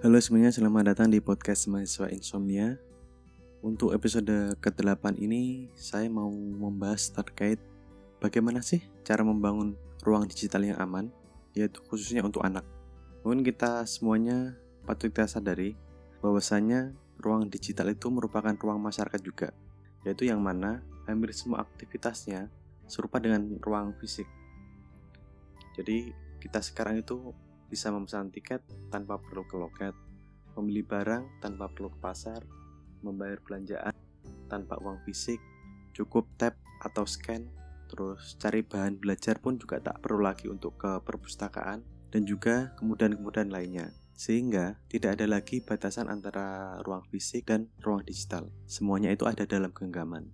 Halo semuanya, selamat datang di podcast Mahasiswa Insomnia. Untuk episode ke-8 ini, saya mau membahas terkait bagaimana sih cara membangun ruang digital yang aman, yaitu khususnya untuk anak. Mungkin kita semuanya patut kita sadari bahwasanya ruang digital itu merupakan ruang masyarakat juga, yaitu yang mana hampir semua aktivitasnya serupa dengan ruang fisik. Jadi, kita sekarang itu bisa memesan tiket tanpa perlu ke loket, membeli barang tanpa perlu ke pasar, membayar belanjaan tanpa uang fisik, cukup tap atau scan, terus cari bahan belajar pun juga tak perlu lagi untuk ke perpustakaan, dan juga kemudahan-kemudahan lainnya. Sehingga tidak ada lagi batasan antara ruang fisik dan ruang digital. Semuanya itu ada dalam genggaman.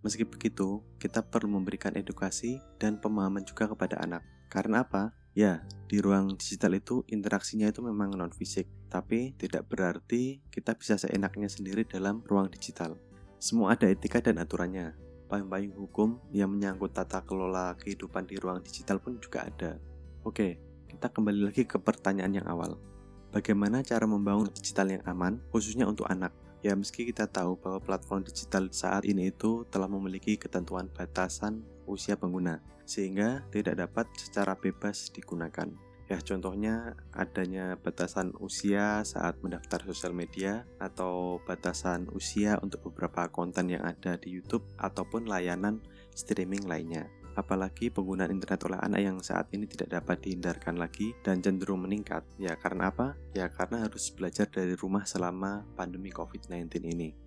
Meski begitu, kita perlu memberikan edukasi dan pemahaman juga kepada anak. Karena apa? Ya, di ruang digital itu interaksinya itu memang non fisik, tapi tidak berarti kita bisa seenaknya sendiri dalam ruang digital. Semua ada etika dan aturannya. Payung-payung hukum yang menyangkut tata kelola kehidupan di ruang digital pun juga ada. Oke, kita kembali lagi ke pertanyaan yang awal. Bagaimana cara membangun digital yang aman, khususnya untuk anak? Ya, meski kita tahu bahwa platform digital saat ini itu telah memiliki ketentuan batasan usia pengguna, sehingga tidak dapat secara bebas digunakan. Ya, contohnya adanya batasan usia saat mendaftar sosial media atau batasan usia untuk beberapa konten yang ada di YouTube ataupun layanan streaming lainnya. Apalagi penggunaan internet oleh anak yang saat ini tidak dapat dihindarkan lagi dan cenderung meningkat. Ya karena apa? Ya karena harus belajar dari rumah selama pandemi COVID-19 ini.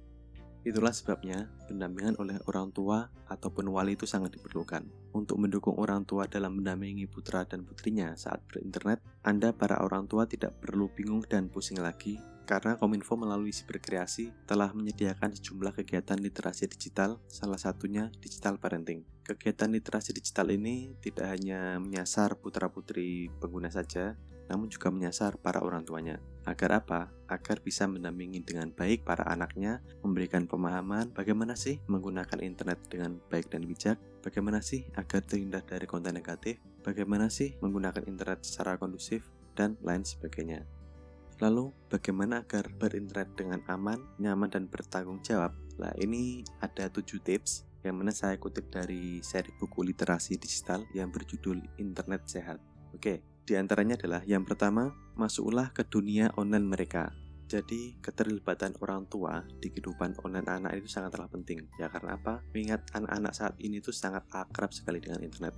Itulah sebabnya pendampingan oleh orang tua ataupun wali itu sangat diperlukan. Untuk mendukung orang tua dalam mendampingi putra dan putrinya saat berinternet, Anda para orang tua tidak perlu bingung dan pusing lagi karena Kominfo melalui Siberkreasi telah menyediakan sejumlah kegiatan literasi digital, salah satunya digital parenting. Kegiatan literasi digital ini tidak hanya menyasar putra-putri pengguna saja, namun juga menyasar para orang tuanya. Agar apa? Agar bisa mendampingi dengan baik para anaknya, memberikan pemahaman bagaimana sih menggunakan internet dengan baik dan bijak, bagaimana sih agar terhindar dari konten negatif, bagaimana sih menggunakan internet secara kondusif, dan lain sebagainya. Lalu, bagaimana agar berinternet dengan aman, nyaman, dan bertanggung jawab? Nah, ini ada 7 tips yang mana saya kutip dari seri buku literasi digital yang berjudul Internet Sehat. Oke, di antaranya adalah yang pertama, masuklah ke dunia online mereka. Jadi, keterlibatan orang tua di kehidupan online anak itu sangatlah penting. Ya karena apa? Mengingat anak-anak saat ini tuh sangat akrab sekali dengan internet.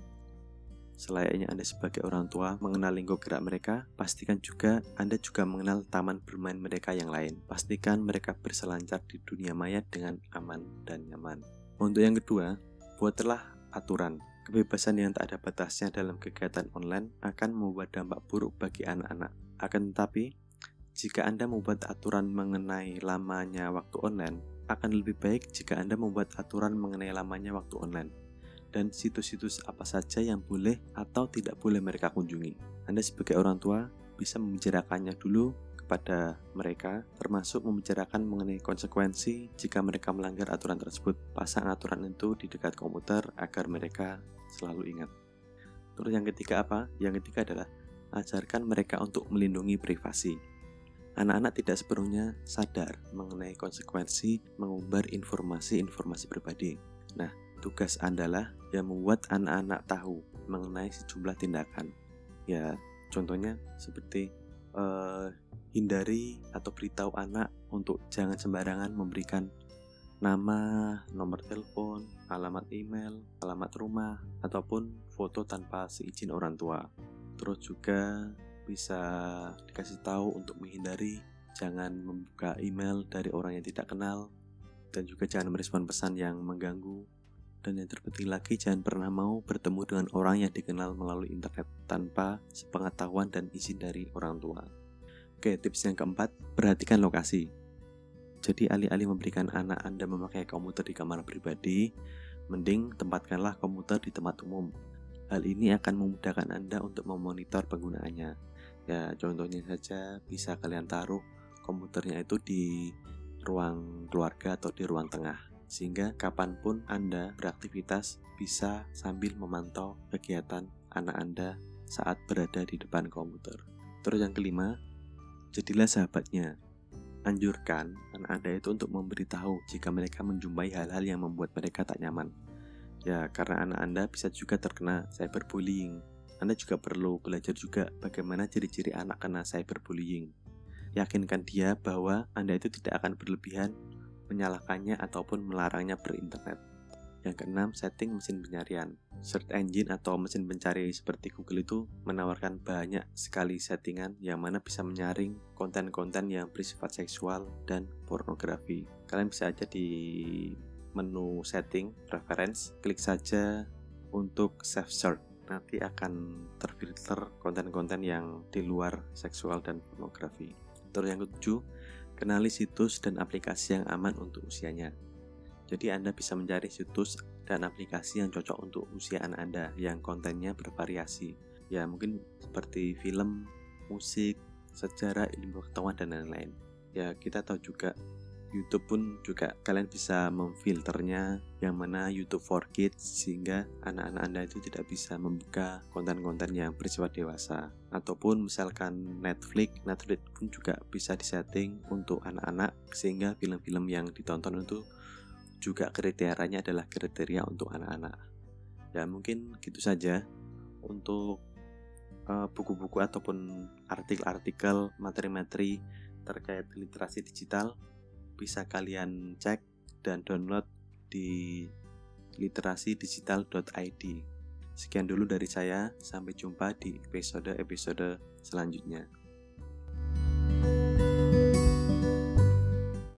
Selayaknya Anda sebagai orang tua mengenal lingkup gerak mereka, pastikan juga Anda juga mengenal taman bermain mereka yang lain. Pastikan mereka berselancar di dunia maya dengan aman dan nyaman. Untuk yang kedua, buatlah aturan. Kebebasan yang tak ada batasnya dalam kegiatan online akan membuat dampak buruk bagi anak-anak. Akan tetapi, jika Anda membuat aturan mengenai lamanya waktu online, akan lebih baik jika Anda membuat aturan mengenai lamanya waktu online dan situs-situs apa saja yang boleh atau tidak boleh mereka kunjungi. Anda sebagai orang tua bisa membicarakannya dulu kepada mereka, termasuk membicarakan mengenai konsekuensi jika mereka melanggar aturan tersebut. Pasang aturan itu di dekat komputer agar mereka selalu ingat. Terus yang ketiga apa? Yang ketiga adalah ajarkan mereka untuk melindungi privasi. Anak-anak tidak sepenuhnya sadar mengenai konsekuensi mengumbar informasi-informasi pribadi. Nah, tugas Anda lah yang membuat anak-anak tahu mengenai sejumlah tindakan. Ya, contohnya seperti uh, hindari atau beritahu anak untuk jangan sembarangan memberikan nama, nomor telepon, alamat email, alamat rumah, ataupun foto tanpa seizin orang tua. Terus juga bisa dikasih tahu untuk menghindari jangan membuka email dari orang yang tidak kenal dan juga jangan merespon pesan yang mengganggu dan yang terpenting lagi, jangan pernah mau bertemu dengan orang yang dikenal melalui internet tanpa sepengetahuan dan izin dari orang tua. Oke, tips yang keempat, perhatikan lokasi. Jadi alih-alih memberikan anak Anda memakai komputer di kamar pribadi, mending tempatkanlah komputer di tempat umum. Hal ini akan memudahkan Anda untuk memonitor penggunaannya. Ya, contohnya saja bisa kalian taruh komputernya itu di ruang keluarga atau di ruang tengah sehingga kapan pun Anda beraktivitas bisa sambil memantau kegiatan anak Anda saat berada di depan komputer. Terus yang kelima, Jadilah sahabatnya. Anjurkan anak Anda itu untuk memberitahu jika mereka menjumpai hal-hal yang membuat mereka tak nyaman. Ya, karena anak Anda bisa juga terkena cyberbullying. Anda juga perlu belajar juga bagaimana ciri-ciri anak kena cyberbullying. Yakinkan dia bahwa Anda itu tidak akan berlebihan menyalahkannya ataupun melarangnya berinternet. Yang keenam, setting mesin pencarian. Search engine atau mesin pencari seperti Google itu menawarkan banyak sekali settingan yang mana bisa menyaring konten-konten yang bersifat seksual dan pornografi. Kalian bisa aja di menu setting, preference, klik saja untuk save search. Nanti akan terfilter konten-konten yang di luar seksual dan pornografi. Terus yang ketujuh, kenali situs dan aplikasi yang aman untuk usianya. Jadi Anda bisa mencari situs dan aplikasi yang cocok untuk usia anak Anda yang kontennya bervariasi. Ya mungkin seperti film, musik, sejarah, ilmu pengetahuan dan lain-lain. Ya kita tahu juga YouTube pun juga kalian bisa memfilternya yang mana YouTube for Kids sehingga anak-anak Anda itu tidak bisa membuka konten-konten yang bersifat dewasa ataupun misalkan Netflix, Netflix pun juga bisa disetting untuk anak-anak sehingga film-film yang ditonton itu juga kriterianya adalah kriteria untuk anak-anak. Ya mungkin gitu saja untuk eh, buku-buku ataupun artikel-artikel materi-materi terkait literasi digital bisa kalian cek dan download di literasidigital.id. Sekian dulu dari saya, sampai jumpa di episode-episode selanjutnya.